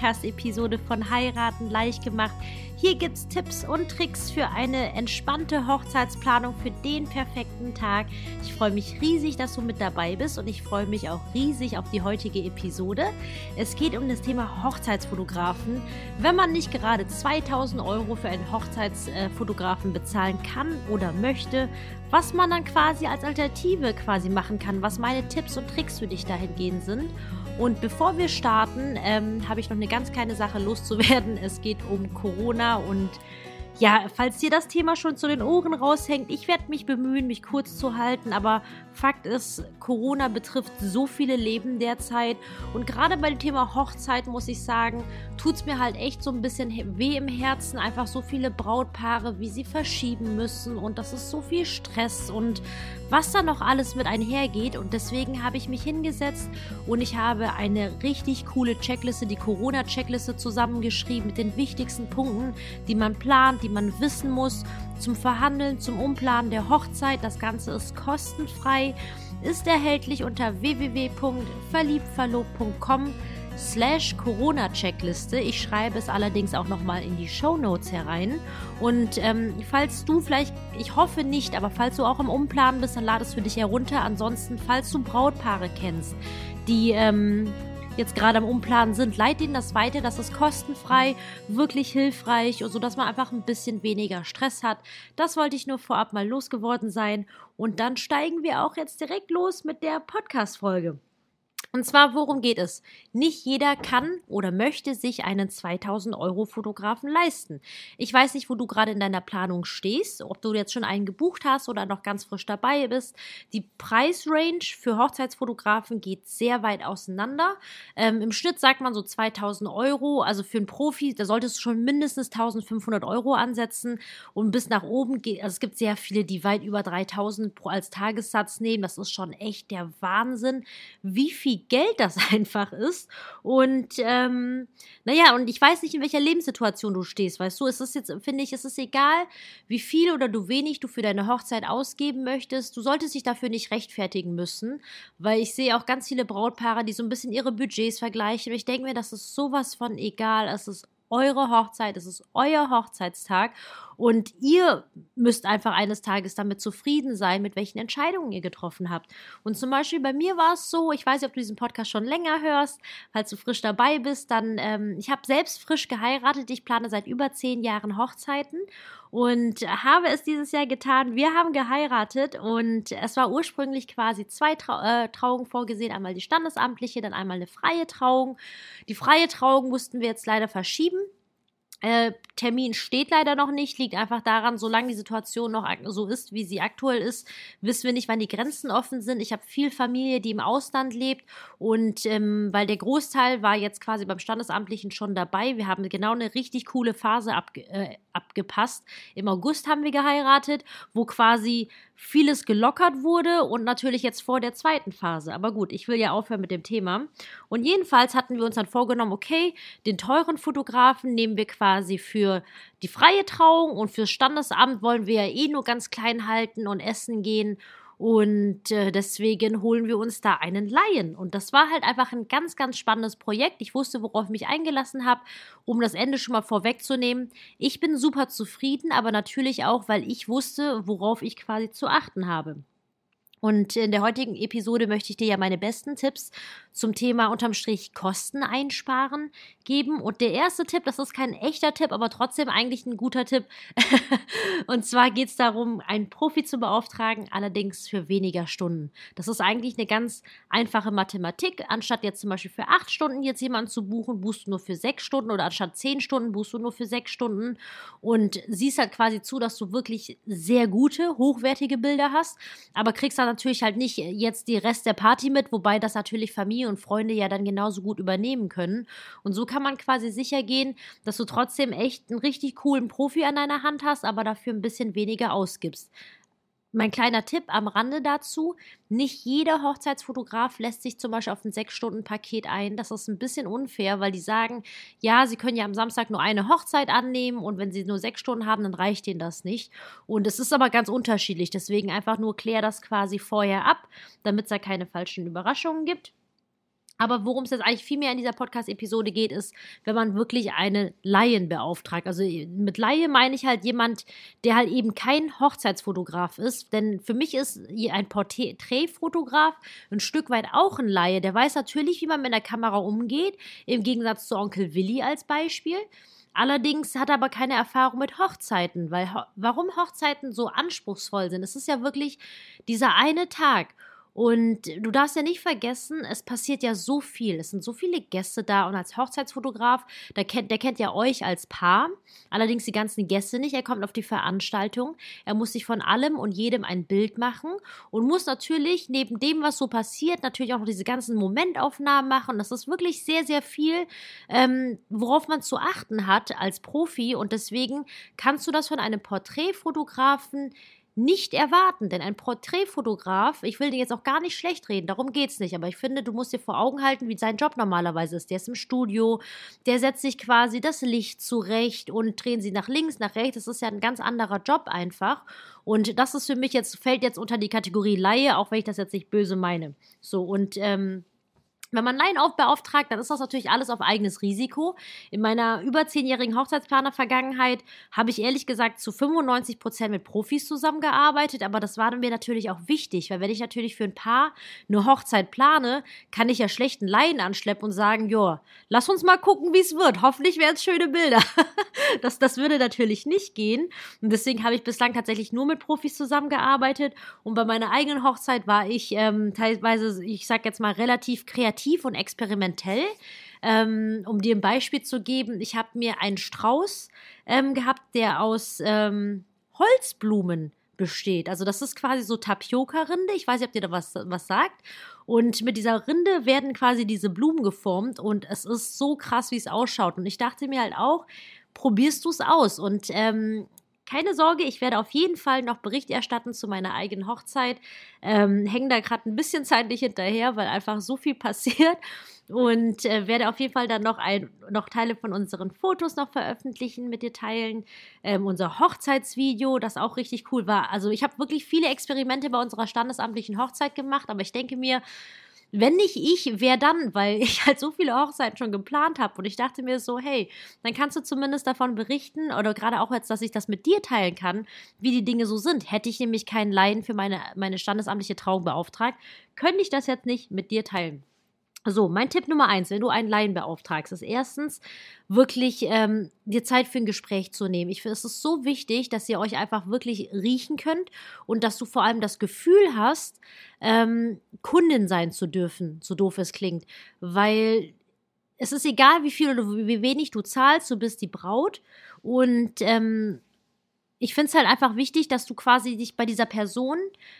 Podcast-Episode von Heiraten leicht gemacht. Hier gibt's Tipps und Tricks für eine entspannte Hochzeitsplanung für den perfekten Tag. Ich freue mich riesig, dass du mit dabei bist und ich freue mich auch riesig auf die heutige Episode. Es geht um das Thema Hochzeitsfotografen. Wenn man nicht gerade 2000 Euro für einen Hochzeitsfotografen bezahlen kann oder möchte, was man dann quasi als Alternative quasi machen kann, was meine Tipps und Tricks für dich dahingehend sind. Und bevor wir starten, ähm, habe ich noch eine ganz kleine Sache loszuwerden. Es geht um Corona und ja, falls dir das Thema schon zu den Ohren raushängt, ich werde mich bemühen, mich kurz zu halten, aber Fakt ist, Corona betrifft so viele Leben derzeit und gerade bei dem Thema Hochzeit muss ich sagen, tut es mir halt echt so ein bisschen weh im Herzen, einfach so viele Brautpaare, wie sie verschieben müssen und das ist so viel Stress und was da noch alles mit einhergeht und deswegen habe ich mich hingesetzt und ich habe eine richtig coole Checkliste, die Corona-Checkliste zusammengeschrieben mit den wichtigsten Punkten, die man plant, die man wissen muss zum Verhandeln, zum Umplanen der Hochzeit. Das Ganze ist kostenfrei, ist erhältlich unter www.verliebtverlobt.com slash Corona-Checkliste. Ich schreibe es allerdings auch nochmal in die Show Notes herein. Und ähm, falls du vielleicht, ich hoffe nicht, aber falls du auch im Umplanen bist, dann lade es für dich herunter. Ansonsten, falls du Brautpaare kennst, die ähm, jetzt gerade am Umplanen sind, leit ihnen das weiter. Das ist kostenfrei, wirklich hilfreich, sodass man einfach ein bisschen weniger Stress hat. Das wollte ich nur vorab mal losgeworden sein. Und dann steigen wir auch jetzt direkt los mit der Podcast-Folge. Und zwar, worum geht es? Nicht jeder kann oder möchte sich einen 2000 Euro Fotografen leisten. Ich weiß nicht, wo du gerade in deiner Planung stehst, ob du jetzt schon einen gebucht hast oder noch ganz frisch dabei bist. Die Preisrange für Hochzeitsfotografen geht sehr weit auseinander. Ähm, Im Schnitt sagt man so 2000 Euro. Also für einen Profi, da solltest du schon mindestens 1500 Euro ansetzen und bis nach oben geht. Also es gibt sehr viele, die weit über 3000 pro als Tagessatz nehmen. Das ist schon echt der Wahnsinn, wie viel Geld das einfach ist. Und ähm, naja, und ich weiß nicht, in welcher Lebenssituation du stehst, weißt du, es ist jetzt, finde ich, es ist egal, wie viel oder du wenig du für deine Hochzeit ausgeben möchtest. Du solltest dich dafür nicht rechtfertigen müssen, weil ich sehe auch ganz viele Brautpaare, die so ein bisschen ihre Budgets vergleichen. Und ich denke mir, das ist sowas von egal. Es ist eure Hochzeit, es ist euer Hochzeitstag und ihr müsst einfach eines Tages damit zufrieden sein, mit welchen Entscheidungen ihr getroffen habt. Und zum Beispiel bei mir war es so, ich weiß nicht, ob du diesen Podcast schon länger hörst, falls du frisch dabei bist, dann, ähm, ich habe selbst frisch geheiratet, ich plane seit über zehn Jahren Hochzeiten und habe es dieses Jahr getan. Wir haben geheiratet und es war ursprünglich quasi zwei Trau äh, Trauungen vorgesehen, einmal die standesamtliche, dann einmal eine freie Trauung. Die freie Trauung mussten wir jetzt leider verschieben äh, Termin steht leider noch nicht, liegt einfach daran, solange die Situation noch so ist, wie sie aktuell ist, wissen wir nicht, wann die Grenzen offen sind. Ich habe viel Familie, die im Ausland lebt und ähm, weil der Großteil war jetzt quasi beim Standesamtlichen schon dabei. Wir haben genau eine richtig coole Phase abge äh, abgepasst. Im August haben wir geheiratet, wo quasi vieles gelockert wurde und natürlich jetzt vor der zweiten Phase. Aber gut, ich will ja aufhören mit dem Thema. Und jedenfalls hatten wir uns dann vorgenommen, okay, den teuren Fotografen nehmen wir quasi für die freie Trauung und fürs Standesamt wollen wir ja eh nur ganz klein halten und essen gehen und äh, deswegen holen wir uns da einen Laien. Und das war halt einfach ein ganz, ganz spannendes Projekt. Ich wusste, worauf ich mich eingelassen habe, um das Ende schon mal vorwegzunehmen. Ich bin super zufrieden, aber natürlich auch, weil ich wusste, worauf ich quasi zu achten habe. Und in der heutigen Episode möchte ich dir ja meine besten Tipps zum Thema unterm Strich Kosten einsparen geben. Und der erste Tipp, das ist kein echter Tipp, aber trotzdem eigentlich ein guter Tipp. und zwar geht es darum, einen Profi zu beauftragen, allerdings für weniger Stunden. Das ist eigentlich eine ganz einfache Mathematik. Anstatt jetzt zum Beispiel für acht Stunden jetzt jemanden zu buchen, buchst du nur für sechs Stunden oder anstatt zehn Stunden buchst du nur für sechs Stunden und siehst halt quasi zu, dass du wirklich sehr gute, hochwertige Bilder hast, aber kriegst dann natürlich halt nicht jetzt die Rest der Party mit, wobei das natürlich Familie und Freunde ja dann genauso gut übernehmen können. Und so kann man quasi sicher gehen, dass du trotzdem echt einen richtig coolen Profi an deiner Hand hast, aber dafür ein bisschen weniger ausgibst. Mein kleiner Tipp am Rande dazu: Nicht jeder Hochzeitsfotograf lässt sich zum Beispiel auf ein sechs Stunden Paket ein. Das ist ein bisschen unfair, weil die sagen, ja, sie können ja am Samstag nur eine Hochzeit annehmen und wenn sie nur sechs Stunden haben, dann reicht ihnen das nicht. Und es ist aber ganz unterschiedlich. Deswegen einfach nur klär das quasi vorher ab, damit es da keine falschen Überraschungen gibt. Aber worum es jetzt eigentlich viel mehr in dieser Podcast-Episode geht, ist, wenn man wirklich eine Laien beauftragt. Also mit Laie meine ich halt jemand, der halt eben kein Hochzeitsfotograf ist. Denn für mich ist ein Porträtfotograf ein Stück weit auch ein Laie. Der weiß natürlich, wie man mit der Kamera umgeht, im Gegensatz zu Onkel Willi als Beispiel. Allerdings hat er aber keine Erfahrung mit Hochzeiten, weil warum Hochzeiten so anspruchsvoll sind, es ist ja wirklich dieser eine Tag. Und du darfst ja nicht vergessen, es passiert ja so viel. Es sind so viele Gäste da und als Hochzeitsfotograf, der kennt, der kennt ja euch als Paar, allerdings die ganzen Gäste nicht. Er kommt auf die Veranstaltung, er muss sich von allem und jedem ein Bild machen und muss natürlich neben dem, was so passiert, natürlich auch noch diese ganzen Momentaufnahmen machen. Das ist wirklich sehr, sehr viel, ähm, worauf man zu achten hat als Profi und deswegen kannst du das von einem Porträtfotografen nicht erwarten, denn ein Porträtfotograf, ich will dir jetzt auch gar nicht schlecht reden, darum geht es nicht, aber ich finde, du musst dir vor Augen halten, wie sein Job normalerweise ist. Der ist im Studio, der setzt sich quasi das Licht zurecht und drehen sie nach links, nach rechts. Das ist ja ein ganz anderer Job einfach. Und das ist für mich jetzt, fällt jetzt unter die Kategorie Laie, auch wenn ich das jetzt nicht böse meine. So, und ähm, wenn man Laien beauftragt, dann ist das natürlich alles auf eigenes Risiko. In meiner über zehnjährigen Hochzeitsplaner-Vergangenheit habe ich ehrlich gesagt zu 95 Prozent mit Profis zusammengearbeitet, aber das war mir natürlich auch wichtig, weil wenn ich natürlich für ein Paar eine Hochzeit plane, kann ich ja schlechten Laien anschleppen und sagen, ja, lass uns mal gucken, wie es wird. Hoffentlich werden es schöne Bilder. das, das würde natürlich nicht gehen. Und deswegen habe ich bislang tatsächlich nur mit Profis zusammengearbeitet. Und bei meiner eigenen Hochzeit war ich ähm, teilweise, ich sag jetzt mal, relativ kreativ kreativ und experimentell. Ähm, um dir ein Beispiel zu geben, ich habe mir einen Strauß ähm, gehabt, der aus ähm, Holzblumen besteht. Also das ist quasi so Tapioca-Rinde. Ich weiß nicht, ob dir da was, was sagt. Und mit dieser Rinde werden quasi diese Blumen geformt und es ist so krass, wie es ausschaut. Und ich dachte mir halt auch, probierst du es aus? Und ähm, keine Sorge, ich werde auf jeden Fall noch Bericht erstatten zu meiner eigenen Hochzeit. Ähm, Hänge da gerade ein bisschen zeitlich hinterher, weil einfach so viel passiert. Und äh, werde auf jeden Fall dann noch, ein, noch Teile von unseren Fotos noch veröffentlichen, mit dir teilen. Ähm, unser Hochzeitsvideo, das auch richtig cool war. Also ich habe wirklich viele Experimente bei unserer standesamtlichen Hochzeit gemacht, aber ich denke mir, wenn nicht ich, wer dann? Weil ich halt so viele Hochzeiten schon geplant habe und ich dachte mir so, hey, dann kannst du zumindest davon berichten oder gerade auch jetzt, dass ich das mit dir teilen kann, wie die Dinge so sind. Hätte ich nämlich keinen Laien für meine, meine standesamtliche Trauung beauftragt, könnte ich das jetzt nicht mit dir teilen. So, mein Tipp Nummer eins, wenn du einen Laien beauftragst, ist erstens wirklich ähm, dir Zeit für ein Gespräch zu nehmen. Ich finde, es ist so wichtig, dass ihr euch einfach wirklich riechen könnt und dass du vor allem das Gefühl hast, ähm, Kundin sein zu dürfen, so doof es klingt. Weil es ist egal, wie viel oder wie wenig du zahlst, du bist die Braut und ähm, ich finde es halt einfach wichtig, dass du quasi dich bei dieser Person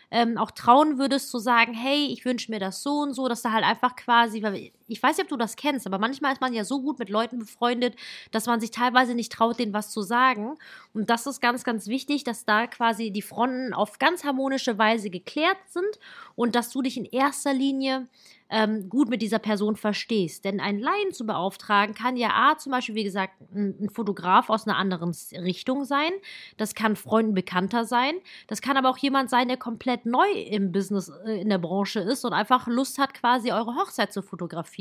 ähm, auch trauen würdest zu sagen, hey, ich wünsche mir das so und so, dass da halt einfach quasi, weil ich weiß nicht, ob du das kennst, aber manchmal ist man ja so gut mit Leuten befreundet, dass man sich teilweise nicht traut, denen was zu sagen. Und das ist ganz, ganz wichtig, dass da quasi die Fronten auf ganz harmonische Weise geklärt sind und dass du dich in erster Linie ähm, gut mit dieser Person verstehst. Denn ein Laien zu beauftragen kann ja A, zum Beispiel, wie gesagt, ein, ein Fotograf aus einer anderen Richtung sein. Das kann Freunden bekannter sein. Das kann aber auch jemand sein, der komplett neu im Business, äh, in der Branche ist und einfach Lust hat, quasi eure Hochzeit zu fotografieren.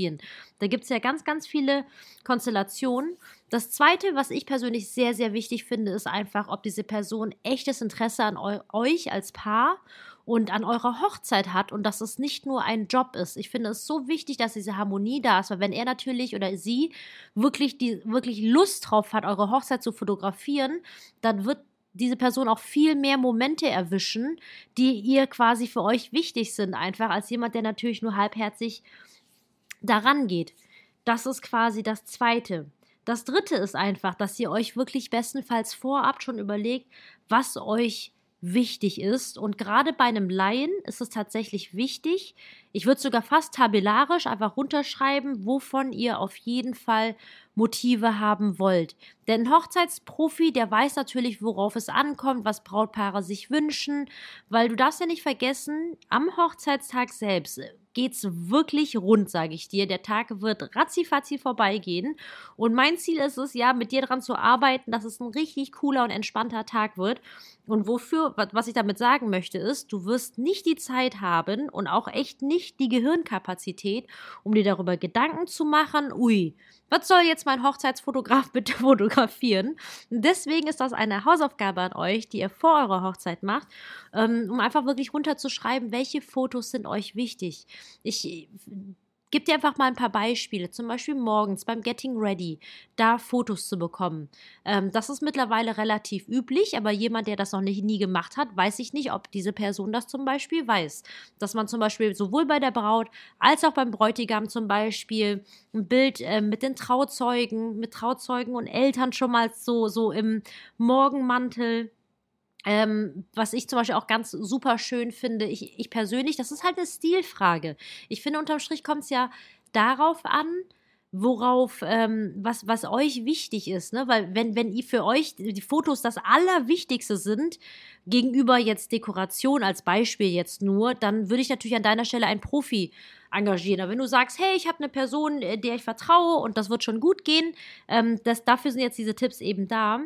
Da gibt es ja ganz, ganz viele Konstellationen. Das Zweite, was ich persönlich sehr, sehr wichtig finde, ist einfach, ob diese Person echtes Interesse an eu euch als Paar und an eurer Hochzeit hat und dass es nicht nur ein Job ist. Ich finde es so wichtig, dass diese Harmonie da ist, weil wenn er natürlich oder sie wirklich die wirklich Lust drauf hat, eure Hochzeit zu fotografieren, dann wird diese Person auch viel mehr Momente erwischen, die ihr quasi für euch wichtig sind, einfach als jemand, der natürlich nur halbherzig daran geht. Das ist quasi das Zweite. Das Dritte ist einfach, dass ihr euch wirklich bestenfalls vorab schon überlegt, was euch wichtig ist. Und gerade bei einem Laien ist es tatsächlich wichtig. Ich würde sogar fast tabellarisch einfach runterschreiben, wovon ihr auf jeden Fall Motive haben wollt. Denn ein Hochzeitsprofi, der weiß natürlich, worauf es ankommt, was Brautpaare sich wünschen, weil du darfst ja nicht vergessen, am Hochzeitstag selbst geht's wirklich rund, sage ich dir. Der Tag wird ratzifatzi vorbeigehen. Und mein Ziel ist es ja, mit dir daran zu arbeiten, dass es ein richtig cooler und entspannter Tag wird. Und wofür, was ich damit sagen möchte, ist, du wirst nicht die Zeit haben und auch echt nicht die Gehirnkapazität, um dir darüber Gedanken zu machen, ui, was soll jetzt mein Hochzeitsfotograf bitte fotografieren? Deswegen ist das eine Hausaufgabe an euch, die ihr vor eurer Hochzeit macht, ähm, um einfach wirklich runterzuschreiben, welche Fotos sind euch wichtig. Ich Gib dir einfach mal ein paar Beispiele, zum Beispiel morgens beim Getting Ready, da Fotos zu bekommen. Ähm, das ist mittlerweile relativ üblich, aber jemand, der das noch nicht, nie gemacht hat, weiß ich nicht, ob diese Person das zum Beispiel weiß. Dass man zum Beispiel sowohl bei der Braut als auch beim Bräutigam zum Beispiel ein Bild äh, mit den Trauzeugen, mit Trauzeugen und Eltern schon mal so, so im Morgenmantel ähm, was ich zum Beispiel auch ganz super schön finde, ich, ich persönlich, das ist halt eine Stilfrage. Ich finde, unterm Strich kommt es ja darauf an, worauf, ähm, was, was euch wichtig ist, ne? Weil wenn, wenn ihr für euch die Fotos das Allerwichtigste sind, gegenüber jetzt Dekoration als Beispiel jetzt nur, dann würde ich natürlich an deiner Stelle einen Profi engagieren. Aber wenn du sagst, hey, ich habe eine Person, äh, der ich vertraue und das wird schon gut gehen, ähm, das, dafür sind jetzt diese Tipps eben da.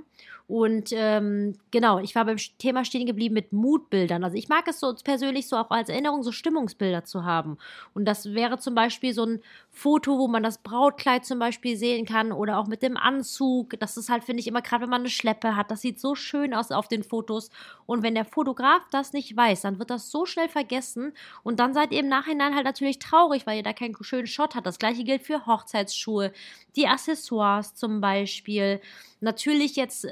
Und ähm, genau, ich war beim Thema stehen geblieben mit Mutbildern. Also ich mag es so persönlich so auch als Erinnerung, so Stimmungsbilder zu haben. Und das wäre zum Beispiel so ein Foto, wo man das Brautkleid zum Beispiel sehen kann oder auch mit dem Anzug. Das ist halt, finde ich, immer gerade, wenn man eine Schleppe hat. Das sieht so schön aus auf den Fotos. Und wenn der Fotograf das nicht weiß, dann wird das so schnell vergessen. Und dann seid ihr im Nachhinein halt natürlich traurig, weil ihr da keinen schönen Shot habt. Das gleiche gilt für Hochzeitsschuhe, die Accessoires zum Beispiel. Natürlich jetzt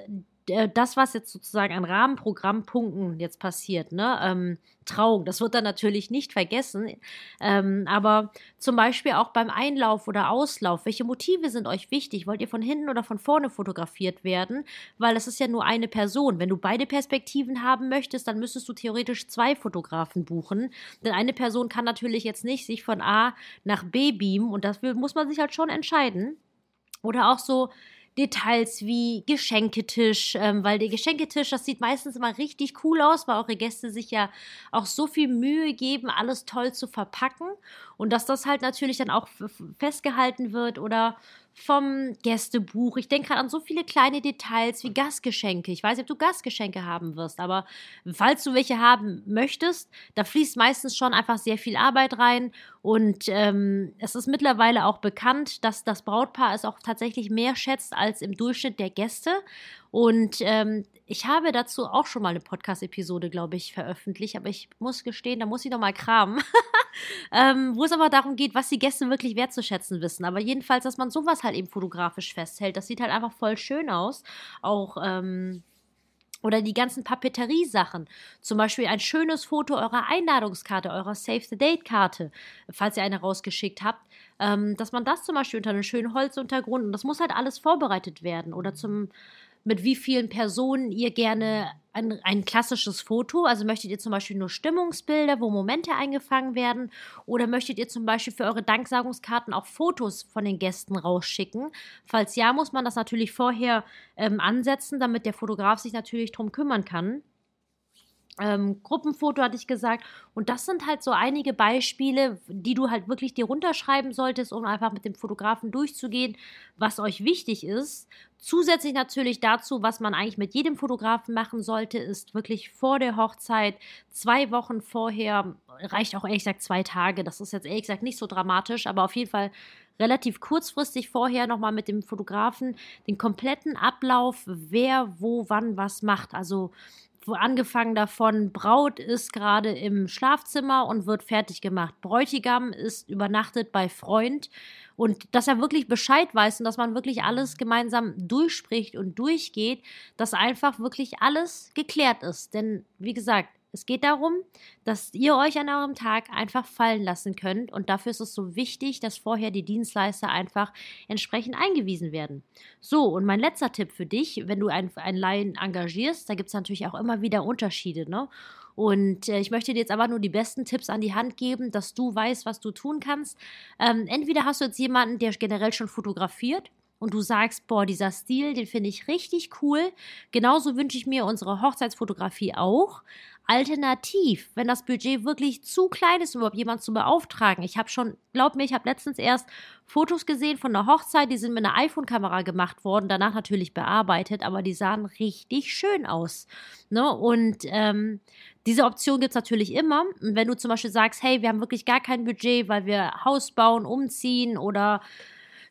äh, das, was jetzt sozusagen an Rahmenprogrammpunkten jetzt passiert, ne, ähm, Trauung, das wird dann natürlich nicht vergessen, ähm, aber zum Beispiel auch beim Einlauf oder Auslauf, welche Motive sind euch wichtig? Wollt ihr von hinten oder von vorne fotografiert werden? Weil es ist ja nur eine Person. Wenn du beide Perspektiven haben möchtest, dann müsstest du theoretisch zwei Fotografen buchen, denn eine Person kann natürlich jetzt nicht sich von A nach B beamen und dafür muss man sich halt schon entscheiden. Oder auch so, Details wie Geschenketisch, ähm, weil der Geschenketisch, das sieht meistens immer richtig cool aus, weil eure Gäste sich ja auch so viel Mühe geben, alles toll zu verpacken. Und dass das halt natürlich dann auch festgehalten wird oder vom Gästebuch. Ich denke gerade an so viele kleine Details wie Gastgeschenke. Ich weiß nicht, ob du Gastgeschenke haben wirst, aber falls du welche haben möchtest, da fließt meistens schon einfach sehr viel Arbeit rein. Und ähm, es ist mittlerweile auch bekannt, dass das Brautpaar es auch tatsächlich mehr schätzt als im Durchschnitt der Gäste. Und ähm, ich habe dazu auch schon mal eine Podcast-Episode, glaube ich, veröffentlicht, aber ich muss gestehen, da muss ich noch mal kramen. ähm, wo es aber darum geht, was die Gäste wirklich wertzuschätzen wissen. Aber jedenfalls, dass man sowas halt eben fotografisch festhält, das sieht halt einfach voll schön aus. Auch, ähm, oder die ganzen Papeterie-Sachen. Zum Beispiel ein schönes Foto eurer Einladungskarte, eurer Save the Date-Karte, falls ihr eine rausgeschickt habt. Ähm, dass man das zum Beispiel unter einem schönen Holzuntergrund, und das muss halt alles vorbereitet werden. Oder zum mit wie vielen Personen ihr gerne ein, ein klassisches Foto, also möchtet ihr zum Beispiel nur Stimmungsbilder, wo Momente eingefangen werden, oder möchtet ihr zum Beispiel für eure Danksagungskarten auch Fotos von den Gästen rausschicken? Falls ja, muss man das natürlich vorher ähm, ansetzen, damit der Fotograf sich natürlich darum kümmern kann. Ähm, Gruppenfoto hatte ich gesagt. Und das sind halt so einige Beispiele, die du halt wirklich dir runterschreiben solltest, um einfach mit dem Fotografen durchzugehen, was euch wichtig ist. Zusätzlich natürlich dazu, was man eigentlich mit jedem Fotografen machen sollte, ist wirklich vor der Hochzeit, zwei Wochen vorher, reicht auch ehrlich gesagt zwei Tage. Das ist jetzt ehrlich gesagt nicht so dramatisch, aber auf jeden Fall relativ kurzfristig vorher nochmal mit dem Fotografen den kompletten Ablauf, wer, wo, wann was macht. Also angefangen davon, Braut ist gerade im Schlafzimmer und wird fertig gemacht. Bräutigam ist übernachtet bei Freund. Und dass er wirklich Bescheid weiß und dass man wirklich alles gemeinsam durchspricht und durchgeht, dass einfach wirklich alles geklärt ist. Denn, wie gesagt, es geht darum, dass ihr euch an eurem Tag einfach fallen lassen könnt und dafür ist es so wichtig, dass vorher die Dienstleister einfach entsprechend eingewiesen werden. So, und mein letzter Tipp für dich, wenn du einen, Laien engagierst, da gibt es natürlich auch immer wieder Unterschiede, ne? Und äh, ich möchte dir jetzt aber nur die besten Tipps an die Hand geben, dass du weißt, was du tun kannst. Ähm, entweder hast du jetzt jemanden, der generell schon fotografiert und du sagst, boah, dieser Stil, den finde ich richtig cool. Genauso wünsche ich mir unsere Hochzeitsfotografie auch. Alternativ, wenn das Budget wirklich zu klein ist, um überhaupt jemanden zu beauftragen. Ich habe schon, glaub mir, ich habe letztens erst Fotos gesehen von einer Hochzeit, die sind mit einer iPhone-Kamera gemacht worden, danach natürlich bearbeitet, aber die sahen richtig schön aus. Ne? Und ähm, diese Option gibt es natürlich immer. Und wenn du zum Beispiel sagst, hey, wir haben wirklich gar kein Budget, weil wir Haus bauen, umziehen oder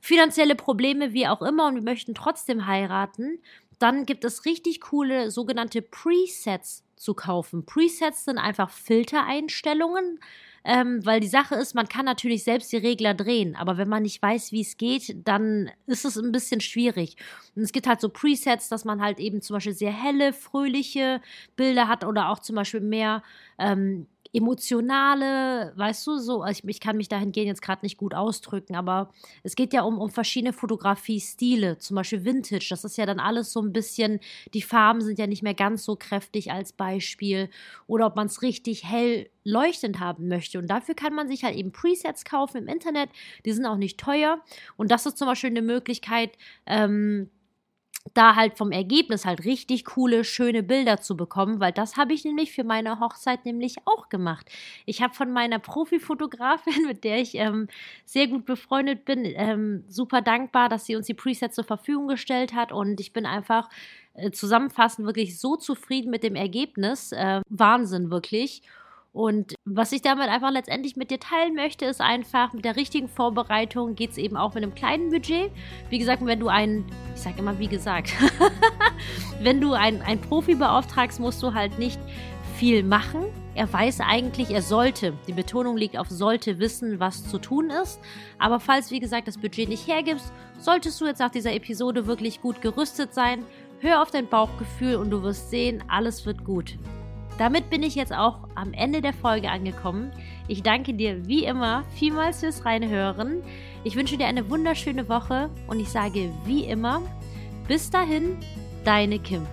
finanzielle Probleme, wie auch immer, und wir möchten trotzdem heiraten, dann gibt es richtig coole sogenannte Presets zu kaufen. Presets sind einfach Filtereinstellungen, ähm, weil die Sache ist, man kann natürlich selbst die Regler drehen, aber wenn man nicht weiß, wie es geht, dann ist es ein bisschen schwierig. Und es gibt halt so Presets, dass man halt eben zum Beispiel sehr helle, fröhliche Bilder hat oder auch zum Beispiel mehr ähm, emotionale, weißt du, so, ich, ich kann mich dahingehend jetzt gerade nicht gut ausdrücken, aber es geht ja um, um verschiedene Fotografie-Stile, zum Beispiel Vintage, das ist ja dann alles so ein bisschen, die Farben sind ja nicht mehr ganz so kräftig als Beispiel oder ob man es richtig hell leuchtend haben möchte. Und dafür kann man sich halt eben Presets kaufen im Internet, die sind auch nicht teuer und das ist zum Beispiel eine Möglichkeit, ähm, da halt vom Ergebnis halt richtig coole, schöne Bilder zu bekommen, weil das habe ich nämlich für meine Hochzeit nämlich auch gemacht. Ich habe von meiner Profifotografin, mit der ich ähm, sehr gut befreundet bin, ähm, super dankbar, dass sie uns die Presets zur Verfügung gestellt hat und ich bin einfach äh, zusammenfassend wirklich so zufrieden mit dem Ergebnis. Äh, Wahnsinn, wirklich. Und was ich damit einfach letztendlich mit dir teilen möchte, ist einfach, mit der richtigen Vorbereitung geht es eben auch mit einem kleinen Budget. Wie gesagt, wenn du einen, ich sage immer wie gesagt, wenn du einen, Profi beauftragst, musst du halt nicht viel machen. Er weiß eigentlich, er sollte, die Betonung liegt auf sollte wissen, was zu tun ist. Aber falls, wie gesagt, das Budget nicht hergibst, solltest du jetzt nach dieser Episode wirklich gut gerüstet sein. Hör auf dein Bauchgefühl und du wirst sehen, alles wird gut. Damit bin ich jetzt auch am Ende der Folge angekommen. Ich danke dir wie immer vielmals fürs Reinhören. Ich wünsche dir eine wunderschöne Woche und ich sage wie immer, bis dahin, deine Kim.